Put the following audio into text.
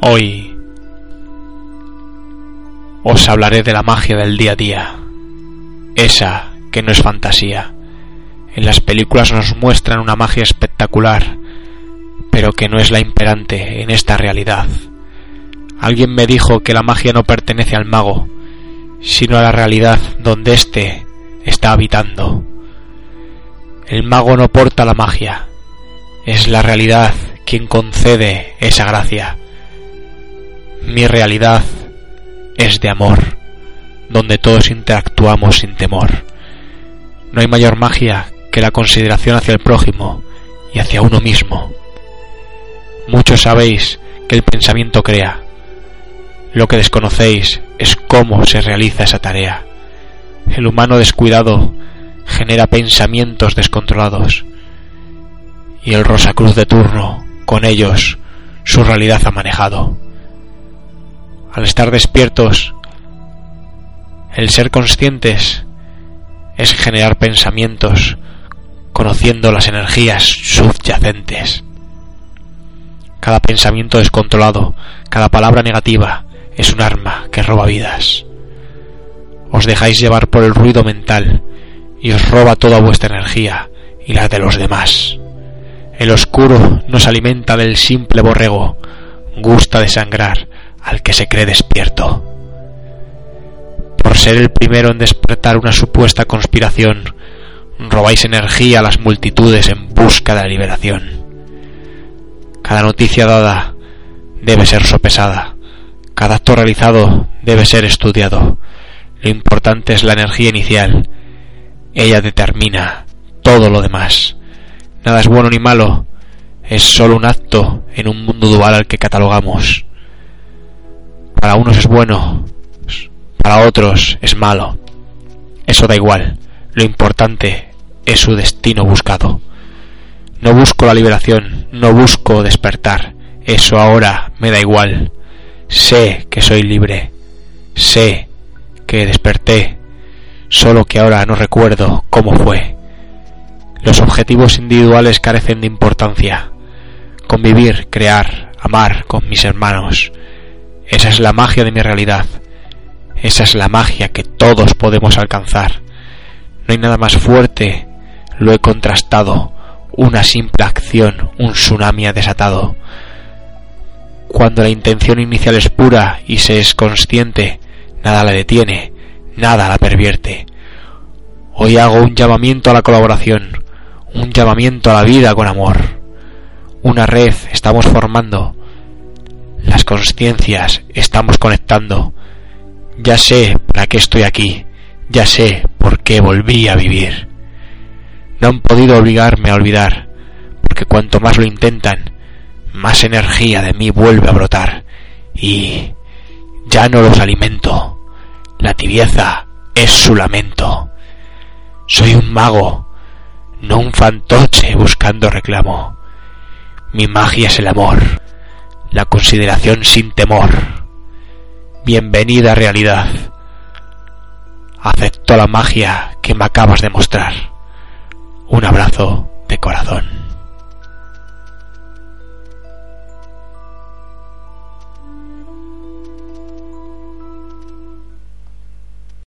Hoy os hablaré de la magia del día a día, esa que no es fantasía. En las películas nos muestran una magia espectacular, pero que no es la imperante en esta realidad. Alguien me dijo que la magia no pertenece al mago, sino a la realidad donde éste está habitando. El mago no porta la magia, es la realidad quien concede esa gracia. Mi realidad es de amor, donde todos interactuamos sin temor. No hay mayor magia que la consideración hacia el prójimo y hacia uno mismo. Muchos sabéis que el pensamiento crea. Lo que desconocéis es cómo se realiza esa tarea. El humano descuidado genera pensamientos descontrolados. Y el Rosacruz de turno, con ellos, su realidad ha manejado al estar despiertos, el ser conscientes es generar pensamientos conociendo las energías subyacentes. Cada pensamiento descontrolado, cada palabra negativa es un arma que roba vidas. Os dejáis llevar por el ruido mental y os roba toda vuestra energía y la de los demás. El oscuro nos alimenta del simple borrego, gusta de sangrar al que se cree despierto. Por ser el primero en despertar una supuesta conspiración, robáis energía a las multitudes en busca de la liberación. Cada noticia dada debe ser sopesada, cada acto realizado debe ser estudiado. Lo importante es la energía inicial. Ella determina todo lo demás. Nada es bueno ni malo, es solo un acto en un mundo dual al que catalogamos. Para unos es bueno, para otros es malo. Eso da igual. Lo importante es su destino buscado. No busco la liberación, no busco despertar. Eso ahora me da igual. Sé que soy libre. Sé que desperté. Solo que ahora no recuerdo cómo fue. Los objetivos individuales carecen de importancia. Convivir, crear, amar con mis hermanos esa es la magia de mi realidad. Esa es la magia que todos podemos alcanzar. No hay nada más fuerte. Lo he contrastado. Una simple acción, un tsunami ha desatado. Cuando la intención inicial es pura y se es consciente, nada la detiene, nada la pervierte. Hoy hago un llamamiento a la colaboración, un llamamiento a la vida con amor. Una red estamos formando, las conciencias estamos conectando. Ya sé para qué estoy aquí, ya sé por qué volví a vivir. No han podido obligarme a olvidar, porque cuanto más lo intentan, más energía de mí vuelve a brotar, y ya no los alimento. La tibieza es su lamento. Soy un mago, no un fantoche buscando reclamo. Mi magia es el amor la consideración sin temor. Bienvenida realidad. Acepto la magia que me acabas de mostrar. Un abrazo de corazón.